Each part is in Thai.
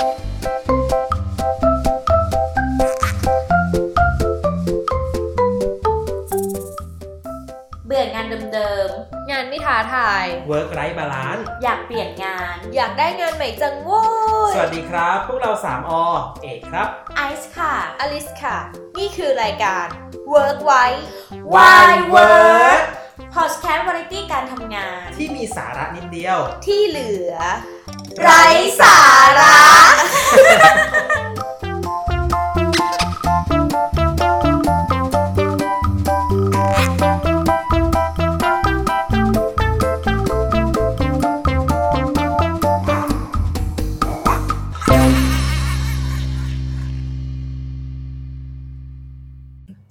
เบื่องานเดิมงานไม่ท้าทาย Work Life Balance ๆอยากเปลี่ยนงาน อยากได้งานใหม่จังโว้ยสวัสดีครับ พวกเรา 3อเอกครับ ไอซ์ค่ะ อลิสค่ะ นี่คือรายการ Work ไว้ Why Work พอดแคสต์วาไรตี้การทำงาน ที่มีสาระนิดเดียว ที่เหลือ ไร้สาระ ハハハハ!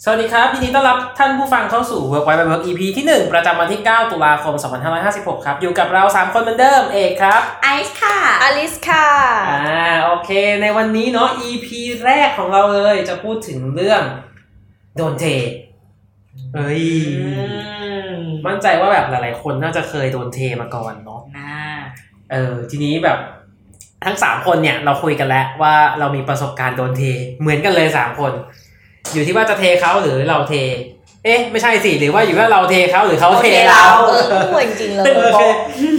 สวัสดีครับยินดีต้อนรับท่านผู้ฟังเข้าสู่ Work Life Balance EP ที่ 1 ประจำวันที่ 9 ตุลาคม 2556 ครับ อยู่กับเรา 3 คนเหมือนเดิม เอกครับ ไอซ์ค่ะ อลิสค่ะ อ่า โอเค ในวันนี้เนาะ EP แรกของเราเลย จะพูดถึงเรื่องโดนเทเฮ้ย มั่นใจว่าแบบหลายๆ คนน่าจะเคยโดนเทมาก่อนเนาะน่าเออ ทีนี้แบบทั้งสามคนเนี่ยเราคุยกันแล้วว่าเรามีประสบการณ์โดนเท เหมือนกันเลยสามคน อยู่ที่ว่าจะเทเขาหรือเราเท เอ๊ะ ไม่ใช่สิหรือว่าอยู่ว่าเราเทเขาหรือเขาเทเราเออเหมือนจริงเลยโอเค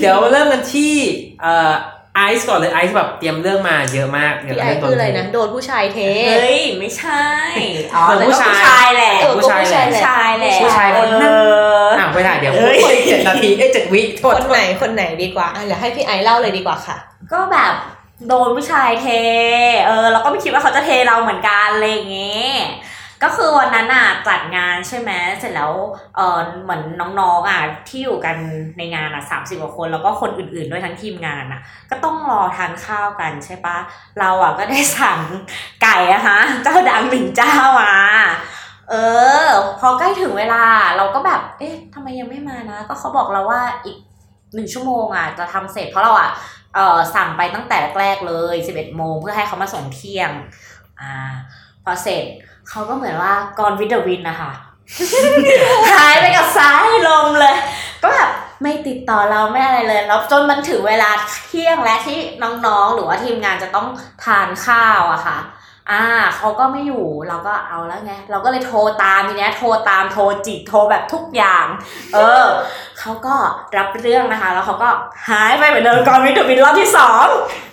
เดี๋ยวมาเริ่มกันที่เอ่อไอซ์ก่อนเลยไอซ์แบบเตรียมเรื่องมาเยอะมากเกี่ยวพี่กับไอเรื่องโดคือนอะไรเทนะโดนผู้ชายเทเฮ้ยไม่ใช่อ๋อเหมือนผู้ชายผู้ชายแหละเออผู้ชายแหละผู้ชายแหละผู้ชายคนนั้นเอออ้าวไม่ได้เดี๋ยวเฮ้ยเจ็ดนาทีเอ้ยเจ็ดวิโทคษนไหนคนไหนดีกว่าอะเดี๋ยวให้พี่ไอเล่าเลยดีกว่าค่ะ ก็แบบโดนผู้ชายเท เออเราก็ไม่คิดว่าเขาจะเทเราเหมือนกันอะไรอย่างเงี้ย ก็คือวันนั้นอะจัดงานใช่ไหมเสร็จแล้วเออเหมือนน้องๆอะที่อยู่กันในงานอะสามสิบกว่าคน แล้วก็คนอื่นๆด้วยทั้งทีมงานอะ ก็ต้องรอทานข้าวกันใช่ปะเราอะก็ได้สั่งไก่อะฮะเจ้าดังหนึ่งเจ้ามาเออ พอใกล้ถึงเวลาเราก็แบบ เอ๊ะทำไมยังไม่มานะ ก็เขาบอกเราว่าอีกหนึ่งชั่วโมงอะจะทำเสร็จเพราะเราอะเออสั่งไปตั้งแต่แรกๆเลย11โมงเพื่อให้เขามาส่งเที่ยง อ่า พอเสร็จ เขาก็เหมือนว่ากรวิดวินนะคะหายไปกับสายลมเลย ก็แบบไม่ติดต่อเราไม่อะไรเลยแล้วจนมันถึงเวลาเที่ยงและที่น้องๆ หรือว่าทีมงานจะต้องทานข้าวอะค่ะ อ่าเขาก็ไม่อยู่เราก็เอาแล้วไง เราก็เลยโทรตามทีเนี้ยโทรตามโทรจิกโทรแบบทุกอย่าง เออเขาก็รับเรื่องนะคะ แล้วเขาก็หายไปเหมือนเดิมก่อนวิตามินรอบที่สอง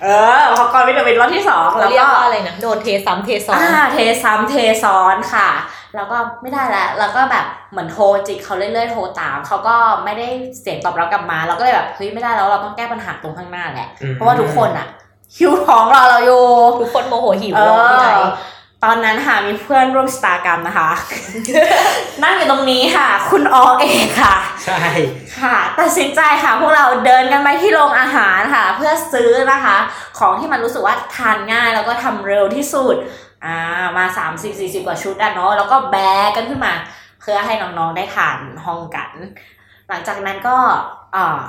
เออพอก่อนวิตามินรอบที่สองเราแล้วเรียกก็ว่าอะไรนะโดนเทซ้ำเทซ้อนอ่าเทซ้ำเทซ้อนค่ะแล้วก็ไม่ได้แล้วแล้วก็แบบเหมือนโทรจิกเขาเรื่อยๆโทรตามเขาก็ไม่ได้เสียงตอบรับกลับมา เราก็เลยแบบเฮ้ยไม่ได้แล้วเราต้องแก้ปัญหาตรงข้างหน้าแหละอืมเพราะว่าทุกคนอะ หิวท้องรอเราอยู่ทุกคนโมโหหิวเอลงพี่ไออตอนนั้นค่ะมีเพื่อนร่วมสตากรรมนะคะ นั่งอยู่ตรงนี้ค่ะ คุณออเอกค่ะ ใช่ค่ะตัดสินใจค่ะ พวกเราเดินกันไปที่โรงอาหารค่ะ เพื่อซื้อนะคะ ของที่มันรู้สึกว่าทานง่ายแล้วก็ทำเร็วที่สุดอ่ามา 30 40 กว่าชุดอะเนาะแล้วก็แบกกันขึ้นมา เพื่อให้น้องๆได้ทานห้องกัน หลังจากนั้นก็อ่า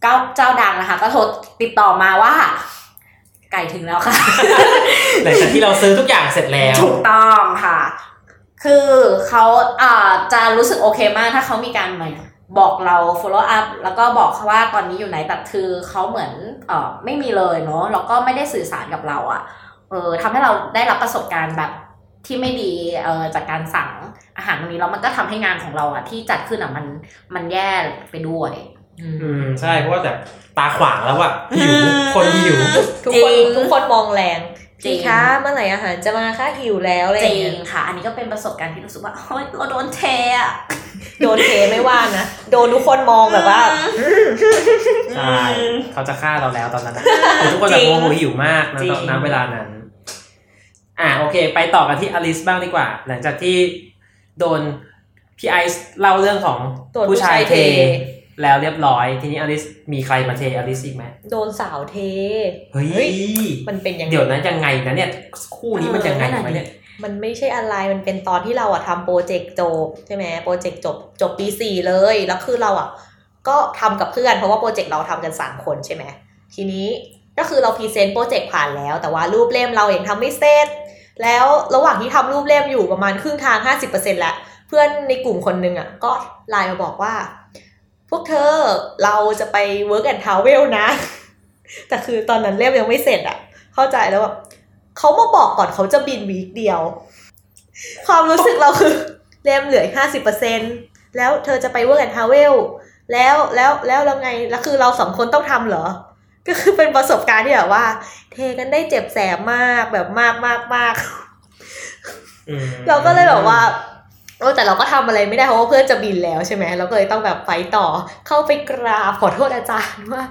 เจ้าเจ้าดังนะคะ ก็โทรติดต่อมาว่า ไก่ถึงแล้วค่ะหลังจากที่เราซื้อทุกอย่างเสร็จแล้ว ถูกต้องค่ะ คือเขาอ่าจะรู้สึกโอเคมากถ้าเขามีการเหมือนบอกเรา follow up แล้วก็บอกเขาว่าตอนนี้อยู่ไหนแต่คือเขาเหมือนเอ่อไม่มีเลยเนาะแล้วก็ไม่ได้สื่อสารกับเราอะ่ะเออทำให้เราได้รับประสบการณ์แบบที่ไม่ดีเอ่อจากการสั่งอาหารตรงนี้แล้วมันก็ทำให้งานของเราอะที่จัดขึ้นอะมันมันแย่ไปด้วย อืมใช่เพราะว่าแบบตาขวางแล้วอะหิวคนหิว ทุกจริคนงทุกคนมองแรงจริพี่งคะเมื่อไหร่อาหารจะมาคะหิวแล้วอะไรอจย่างริเงี้งยค่ะ อันนี้ก็เป็นประสบการณ์ที่รู้สึกว่าเฮ้ยเราโดนเทอะโดนเทไม่ว่านะโดนทุกคนมองแบบว่า ใช่เขาจะฆ่าเราแล้วตอนนั้นนะแต่ทุกคนแบบจริงโมโหหิวมากนะจริง ตอนนั้นเวลานั้น อ่าโอเค ไปต่อกันที่อลิสบ้างดีกว่า หลังจากที่โดนพี่ไอซ์เล่าเรื่องของโดนผู้ผู้ชายชายเทเท แล้วเรียบร้อยทีนี้อลิสมีใครมาเทอลิสอีกไหมโดนสาวเทเฮ้ยเฮ้ยมันเป็นยังไงเดี๋ยวนั้นยังไงนะเนี่ยคู่นี้มันยังไงวะเนี่ยมันไม่ใช่อะไร มันเป็นตอนที่เราอะทำ project จบใช่ไหม project จบจบปีสี่เลย แล้วคือเราอะก็ทำกับเพื่อนเพราะว่า project เราทำกันสามคนใช่ไหมทีนี้ก็คือเรา present project ผ่านแล้ว แต่ว่ารูปเล่มเรายังทำไม่เสร็จแล้วระหว่างที่ทำรูปเล่มอยู่ประมาณครึ่งทาง50%แล้วเพื่อนในกลุ่มคนนึงอะก็ไลน์มาบอกว่า พวกเธอเราจะไป work and travel นะ แต่คือตอนนั้นเล่มยังไม่เสร็จอะเข้าใจแล้วแบบเขามาบอกก่อนเขาจะบิน week เดียว ความรู้สึกเราคือเล่มเหลือห้าสิบเปอร์เซ็นแล้วเธอจะไป work and travel แล้วแล้วแล้วแล้วไงแล้วคือเราสองคนต้องทำเหรอ ก็คือเป็นประสบการณ์ที่แบบว่า เทกันได้เจ็บแสบมากแบบมากมากมากอืมเราก็เลยแบบว่า เออแต่เราก็ทำอะไรไม่ได้เพราะว่าเพื่อนจะบินแล้วใช่ไหมเราก็เลยต้องแบบไปต่อ เข้าไปกราบขอโทษอาจารย์ว่า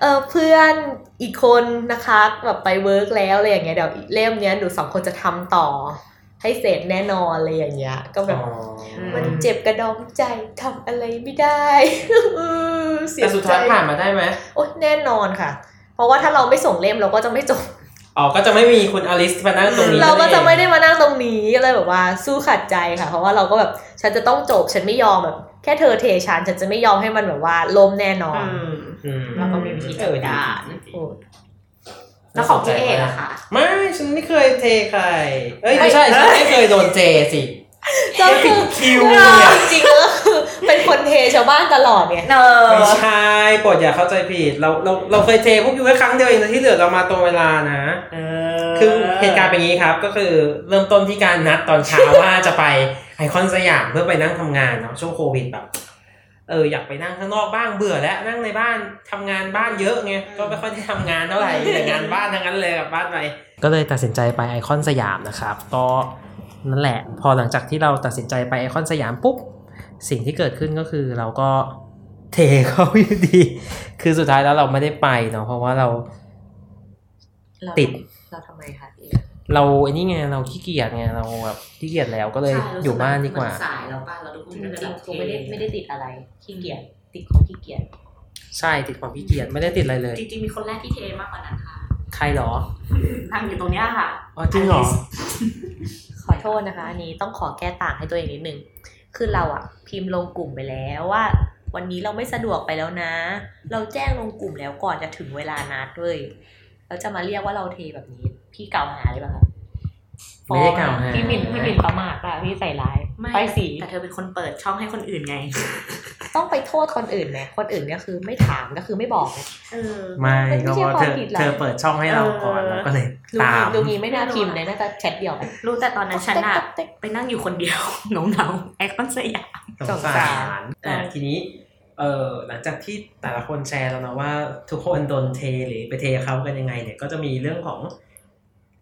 เออเพื่อนอีกคนนะคะแบบไปเวิร์กแล้วอะไรอย่างเงี้ยเดี๋ยวเล่มเนี้ยหนูสองคนจะทำต่อ ให้เสร็จแน่นอนอะไรอย่างเงี้ย ก็แบบอ๋อมันเจ็บกระดองใจทำอะไรไม่ได้เสียแต่สุดท้ายใจผ่านมาได้ไหมโอ๊ยแน่นอนค่ะ เพราะว่าถ้าเราไม่ส่งเล่มเราก็จะไม่จบ อ๋อก็จะไม่มีคุณอลิสมานั่งตรงนี้ เราก็จะไม่นั่นเองได้มานั่งตรงนี้ก็เลยแบบว่าสู้ขัดใจค่ะ เพราะว่าเราก็แบบฉันจะต้องจบฉันไม่ยอมแบบ แค่เธอเทฉันฉันจะไม่ยอมให้มันแบบว่าล้มแน่นอนอืมอืมแล้วก็มีวิธีจัดการโอ้แล้วของพี่เอกอะค่ะ ไม่ ฉันไม่เคยเทใคร เอ้ยไม่ใช่ ฉันไม่เคยโดนเทสิ ก็คือคิวเอเนี่ยอจริงๆแล้วก็คือเป็นคนเทชาวบ้านตลอดเนี่ยเออไม่ใช่โปรดอย่าเข้าใจผิด เราเราเราเคยเทพวก you แค่ครั้งเดียวเองแต่ที่เหลือเรามาตรงเวลานะคือเหตุการณ์เป็นอย่างนี้ครับ ก็คือเริ่มต้นที่การนัดตอนเช้าว่าจะไปไอคอนสยามเพื่อไปนั่งทำงานเนาะช่วงโควิดแบบเอออยากไปนั่งข้างนอกบ้างเบื่อแล้วนั่งในบ้านทำงานบ้านเยอะไงก็ไม่ค่อยได้ทำงานเท่าไหร่มีแต่งานบ้านทั้งนั้นเลยกลับบ้านไปก็เลยตัดสินใจไปไอคอนสยามนะครับก็ นั่นแหละ พอหลังจากที่เราตัดสินใจไปไอคอนสยามปุ๊บ สิ่งที่เกิดขึ้นก็คือเราก็เทเขาอยู่ดี คือสุดท้ายแล้วเราไม่ได้ไปเนาะเพราะว่าเราติดเราทำไมคะพี่เราไอ้นี่ไงเราขี้เกียจไงเราแบบขี้เกียจแล้วก็เลยอยู่บ้านดีกว่าสายแล้วป่ะเราทุกคนจจะริงแบบๆกูไม่ได้ไม่ได้ติดอะไรขี้เกียจติดของขี้เกียจใช่ติดความขี้เกียจไม่ได้ติดอะไรเลย จริงๆมีคนแรกที่เทมากกว่านั้นค่ะ ใครเหรอนั่งอยู่ตรงเนี้ยค่ะอ๋อจริงเหรอขอโทษนะคะ อันนี้ต้องขอแก้ต่างให้ตัวเองนิดนึง คือเราอะพิมพ์ลงกลุ่มไปแล้วว่า วันนี้เราไม่สะดวกไปแล้วนะ เราแจ้งลงกลุ่มแล้วก่อนจะถึงเวลานัดเลยเราจะมาเรียกว่าเราเทแบบนี้ พี่กล่าวหาเลยป่ะคะไม่ได้กล่าวหาพี่หมิ่นพี่หมิ่นประมาทป่ะพี่ใส่ร้ายไม่ไปสีแต่เธอเป็นคนเปิดช่องให้คนอื่นไง ต้องไปโทษคนอื่นไหมคนอื่นเนี่ยคือไม่ถามก็คือไม่บอกไงเออไม่มันไม่ก็ใช่เพราะเธอความผิดเราเธอเปิดช่องให้เราก่อนเออแล้วก็เลยลุงตามลุงนี้ไม่น่าพิมพ์เลยน่าจะแชทเดียวกันรู้แต่ตอนนั้นฉันอะเต๊กไปนั่งอยู่คนเดียวเหงาๆไอคอนสยามสงสงสาสารรอะทีนี้เออหลังจากที่แต่ละคนแชร์แล้วนะว่า ทุกคนโดนเทหรือไปเทเขากันยังไงเนี่ยก็จะมีเรื่องของ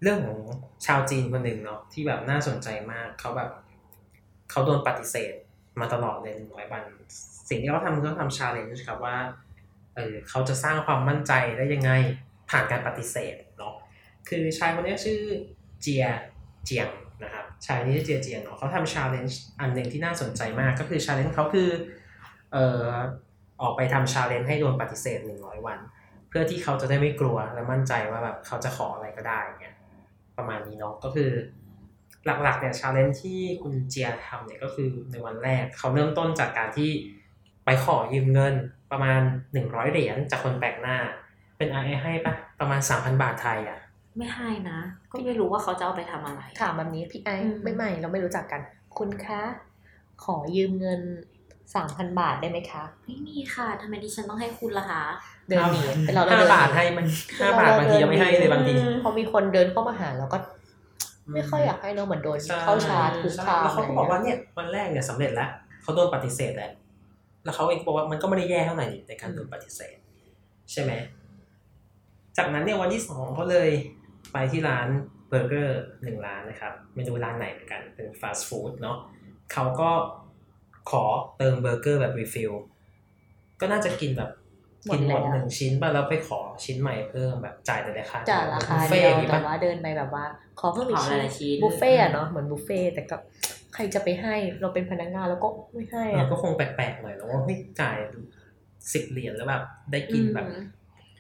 เรื่องของชาวจีนคนหนึ่งเนาะที่แบบน่าสนใจมากเขาแบบเขาโดนปฏิเสธมาตลอดเลยหนึ่งร้อยวัน สิ่งที่เขาทำคือเขาทำชาเลนจ์ครับว่าเออเขาจะสร้างความมั่นใจได้ยังไงผ่านการปฏิเสธเนาะคือชายคนนี้ชื่อเจียเจียงนะครับชายนี้ชื่อเจียเจียงเนาะเขาทำ challenge อันหนึ่งที่น่าสนใจมากก็คือ challenge เขาคือเอ่อออกไปทำ challenge ให้โดนปฏิเสธหนึ่งร้อยวัน เพื่อที่เขาจะได้ไม่กลัวและมั่นใจว่าแบบเขาจะขออะไรก็ได้เนี่ยประมาณนี้เนาะก็คือ หลักๆเนี่ย challenge ที่คุณเจียทำเนี่ยก็คือในวันแรกเขาเริ่มต้นจากการที่ ไปขอยืมเงินประมาณ100เหรียญจากคนแปลกหน้า เป็นไอให้ปะประมาณ3,000บาทไทยอะ ไม่ให้นะ ก็ไม่รู้ว่าเขาจะเอาไปทำอะไรถามแบบนี้พี่ไอ้อืมไม่ใหม่เราไม่รู้จักกัน คุณคะขอยืมเงินสามพันบาทได้ไหมคะ ไม่มีค่ะทำไมดิฉันต้องให้คุณล่ะคะเดินหนีเราห้าเดินบาทให้มันห้าบาทบางทียังไม่ให้เลยบางทีพอมีคนเดินเข้ามาหาเราก็ ไม่ค่อยอยากให้เนอะเหมือนโดนใช่เข้าชาร์จคุกคามแล้วเขาก็บอกะไรว่าเงี้ยเนี่ยวันแรกเนี่ยสำเร็จแล้วเขาโดนปฏิเสธแล้ว แล้วเขาเองก็บอกว่ามันก็ไม่ได้แย่เท่าไหร่นี่ในการโดนปฏิเสธ ใช่ไหม จากนั้นเนี่ยวันที่สองเขาเลยไปที่ร้านเบอร์เกอร์หนึ่งร้านนะครับเมนูร้านไหนเหมือนกันเป็นฟาสต์ฟู้ดเนาะเขาก็ขอเติมเบอร์เกอร์แบบ refill ก็น่าจะกินแบบกินหมดหนึ่งชิ้นป่ะแล้วไปขอชิ้นใหม่เพิ่มแบบจ่ายแต่ราคาจ่ายราคาบุฟเฟ่ต์เดียวต์อย่างงี้แต่ป่ะว่าเดินไปแบบว่า ขอเพิ่มอีขกอหชิ้นลายๆชิ้นบุฟเฟ่ต์อะเนาะเหมือนบุฟเฟ่ต์แต่ก็ ใครจะไปให้เราเป็นพนักงานแล้วก็ไม่ให้เอออะก็คงแปลกๆหน่อยนะว่าเฮ้ยจ่ายสิบเหรียญแล้วแบบได้กินแบบอืม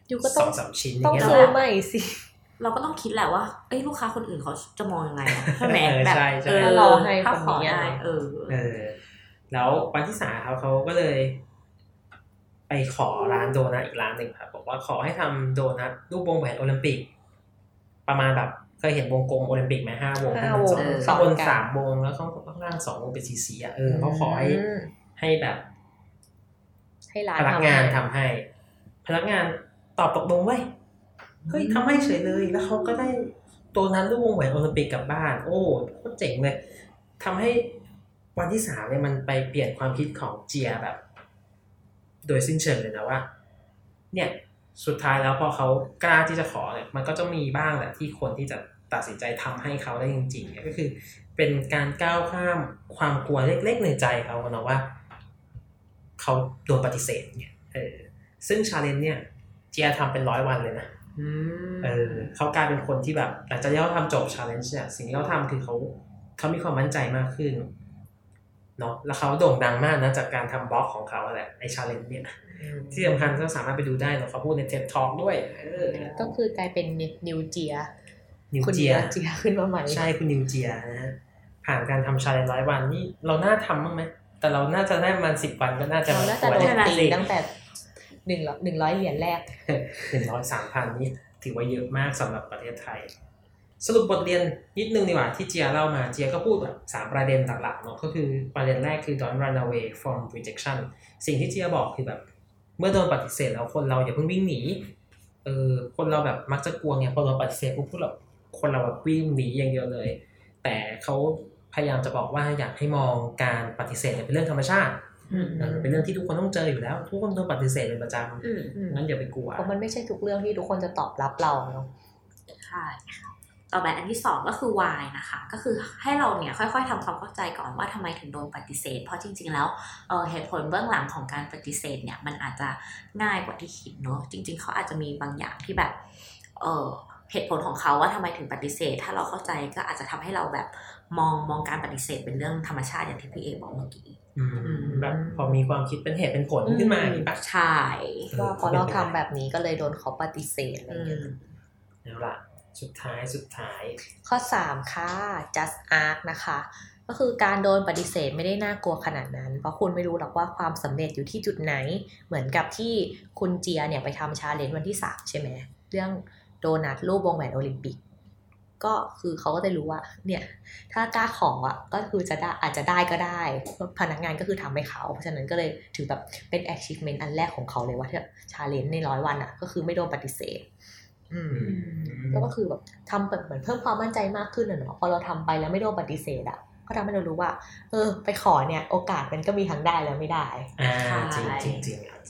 อยู่ก็สต้อองงสามชิ้นอต้ย่าองงเงี้ยซื้อเหรอใหม่สิ เราก็ต้องคิดแหละว่าเอ้ยลูกค้าคนอื่นเขาจะมองยังไงอะใช่ไหมเออแบบใช่ใช่เออถ้ารอให้ถ้าคนขอนี้อะได้เออเออ แล้ววันที่สามครับเขาก็เลย ไปขอร้านโดนัทอีกร้านหนึ่งครับบอกว่าขอให้ทำโดนัทรูปวงแหวนโอลิมปิก ประมาณแบบ เคยเห็นวงกลมโอลิมปิกไหมห้าวงห้าวงสองเออข้างบนสามวงแล้วข้างข้างล่างสองวงเป็นสีสีๆอะเออเขาขอให้มให้แบบ ให้ร้านพนักงานให้ทำให้ พนักงานตอบตกลงเว้ยเฮ้ยทำให้เฉยเลยแล้วเขาก็ได้ตัวนั้นลูกวงแหวนโอลิมปิกกลับบ้าน โอ้โคตรเจ๋งเลยทำให้วันที่สามเนี่ยมันไปเปลี่ยนความคิดของเจียแบบ โดยสิ้นเชิงเลยนะว่า เนี่ยสุดท้ายแล้วพอเขากล้าที่จะขอเนี่ยมันก็จะมีบ้างแหละที่คนที่จะ ตัดสินใจทำให้เขาได้จริงๆเนี่ยก็คือ เป็นการก้าวข้ามความกลัวเล็กๆในใจเขาเนาะว่าเขาโดนปฏิเสธเนี่ยเออซึ่ง challenge เนี่ยเจียทำเป็นร้อยวันเลยนะอืมเออเขากลายเป็นคนที่แบบหลังจากที่เขาทำจบ challenge เนี่ยสิ่งที่เขาทำคือเขาเขามีความมั่นใจมากขึ้นเนาะแล้วเขาโด่งดังมากนะจากการทำบล็อกของเขาแหละไอ challenge เนี่ย ที่สำคัญก็สามารถไปดูได้เนาะเขาพูดใน TED Talk ด้วยเออก็คือกลายเป็น new เจีย new คุณเจียเจียขึ้นมาใหม่ใช่คุณ new เจียนะฮะผ่านการทำ challenge ร้อยวันนี่เราน่าทำบ้างไหมแต่เราน่าจะได้ประมาณสิบวันก็น่าจะเราน่าจะโดนตีตั้งแต่หนึ่งหนึ่งร้อยเหรียญแรกหนึ่งร้อยสามพันนี่ถือว่าเยอะมากสำหรับประเทศไทย สรุปบทเรียนนิดนึงดีกว่าที่เจียเล่ามาเจียก็พูดแบบสามประเด็นหลักๆเนาะก็คือประเด็นแรกคือ don't run away from rejection สิ่งที่เจียบอกคือแบบ เมื่อโดนปฏิเสธแล้วคนเราอย่าเพิ่งวิ่งหนีเออคนเราแบบมักจะกลัวไงพอโดนปฏิเสธปุ๊บพวกเรา คนเราแบบวิ่งหนีอย่างเดียวเลย แต่เขาพยายามจะบอกว่าอยากให้มองการปฏิเสธเนี่ยเป็นเรื่องธรรมชาติอืมเออเป็นเรื่องที่ทุกคนต้องเจออยู่แล้ว ทุกคนโดนปฏิเสธเป็นประจอืมำงั้นอย่าไปกลัวเพราะมันไม่ใช่ทุกเรื่องที่ทุกคนจะตอบรับเราเนาะใช่ค่ะต่อไปอันที่สองก็คือ why นะคะ ก็คือให้เราเนี่ยค่อยๆทำความเข้าใจก่อนว่าทำไมถึงโดนปฏิเสธ เพราะจริง ๆ แล้วเอ่อเหตุผลเบื้องหลังของการปฏิเสธเนี่ยมันอาจจะง่ายกว่าที่คิดเนาะจริง ๆเขาอาจจะมีบางอย่างที่แบบเออ เหตุผลของเขาว่าทำไมถึงปฏิเสธ ถ้าเราเข้าใจก็อาจจะทำให้เราแบบมองมองการปฏิเสธเป็นเรื่องธรรมชาติอย่างที่พี่เอบอกเมื่อกี้อืมแบบพอมีความคิดเป็นเหตุเป็นผลขึ้นมาอย่างนี้ปะใช่ว่าพอเราทำแบบนี้ก็เลยโดนเขาปฏิเสธอะไรอืเงี้ยมเอาล่ะสุดท้ายสุดท้าย ข้อ 3 ค่ะ just ask นะคะ ก็คือการโดนปฏิเสธไม่ได้น่ากลัวขนาดนั้น เพราะคุณไม่รู้หรอกว่าความสำเร็จอยู่ที่จุดไหน เหมือนกับที่คุณเจียเนี่ยไปทำชาเลนจ์วันที่ 3 ใช่ไหม เรื่อง โดนัทรูปวงแหวนโอลิมปิก ก็คือเขาก็จะรู้ว่า เนี่ย ถ้ากล้าขออะก็คือจะได้อาจจะได้ก็ได้ พนักงานก็คือทำให้เขา เพราะฉะนั้นก็เลยถือแบบเป็น achievement อันแรกของเขาเลยว่าที่challenge ในร้อยวันอะ ก็คือไม่โดนปฏิเสธอืมแล้วก็คือแบบทำแบบเหมือนเพิ่มความมั่นใจมากขึ้นอะเนาะพอเราทำไปแล้วไม่โดนปฏิเสธอะก็ทำให้เรารู้ว่า เออ ไปขอเนี่ย โอกาสมันก็มีทั้งได้และไม่ได้อ่าใช่จริงจริงจริงครับ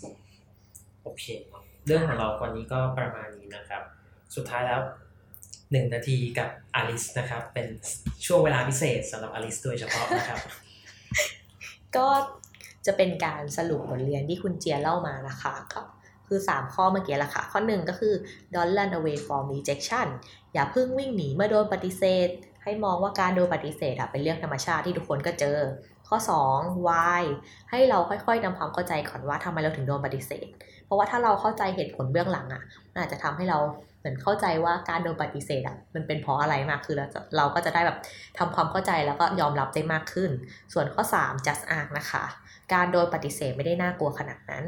โอเคเนอะเรื่องของเราวันนี้ก็ประมาณนี้นะครับ สุดท้ายแล้วหนึ่งนาทีกับอลิสนะครับ เป็นช่วงเวลาพิเศษสำหรับอลิสโดยเฉพาะนะครับ ก็จะเป็นการสรุปบทเรียนที่คุณเจียเล่ามานะคะก็คือ 3 ข้อเมื่อกี้ละค่ะ ข้อ 1 ก็คือ don't run away from rejection อย่าเพิ่งวิ่งหนีเมื่อโดนปฏิเสธ ให้มองว่าการโดนปฏิเสธอะเป็นเรื่องธรรมชาติที่ทุกคนก็เจอ ข้อ 2 why ให้เราค่อยๆนำความเข้าใจก่อนว่าทำไมเราถึงโดนปฏิเสธ เพราะว่าถ้าเราเข้าใจเหตุผลเบื้องหลังอะนอาจจะทำให้เรา เหมือนเข้าใจว่าการโดนปฏิเสธอะมันเป็นเพราะอะไรมากคือเราจะเราก็จะได้แบบทำความเข้าใจแล้วก็ยอมรับได้มากขึ้น ส่วนข้อ 3 just ask นะคะ การโดนปฏิเสธไม่ได้น่ากลัวขนาดนั้น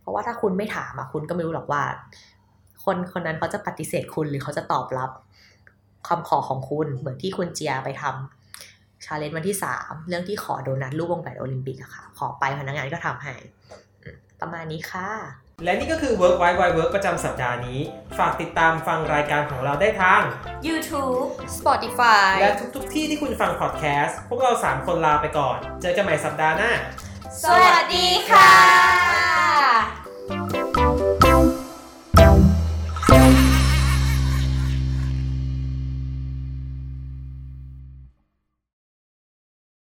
เพราะว่าถ้าคุณไม่ถามอะคุณก็ไม่รู้หรอกว่า คนคนนั้นเขาจะปฏิเสธคุณหรือเขาจะตอบรับคำขอของคุณเหมือนที่คุณเจียไปทำชาเลนจ์วันที่สามเรื่องที่ขอโดนัทรูปวงแหวนโอลิมปิกอะค่ะ ขอไปพนักงานก็ทำให้ ประมาณนี้ค่ะ และนี่ก็คือ Work Wide Wide Work ประจำสัปดาห์นี้ ฝากติดตามฟังรายการของเราได้ทาง YouTube Spotify และทุกๆที่ที่คุณฟังพอดแคสต์ พวกเรา 3 คนลาไปก่อน เจอกันใหม่สัปดาห์หน้า สวัสดีค่ะ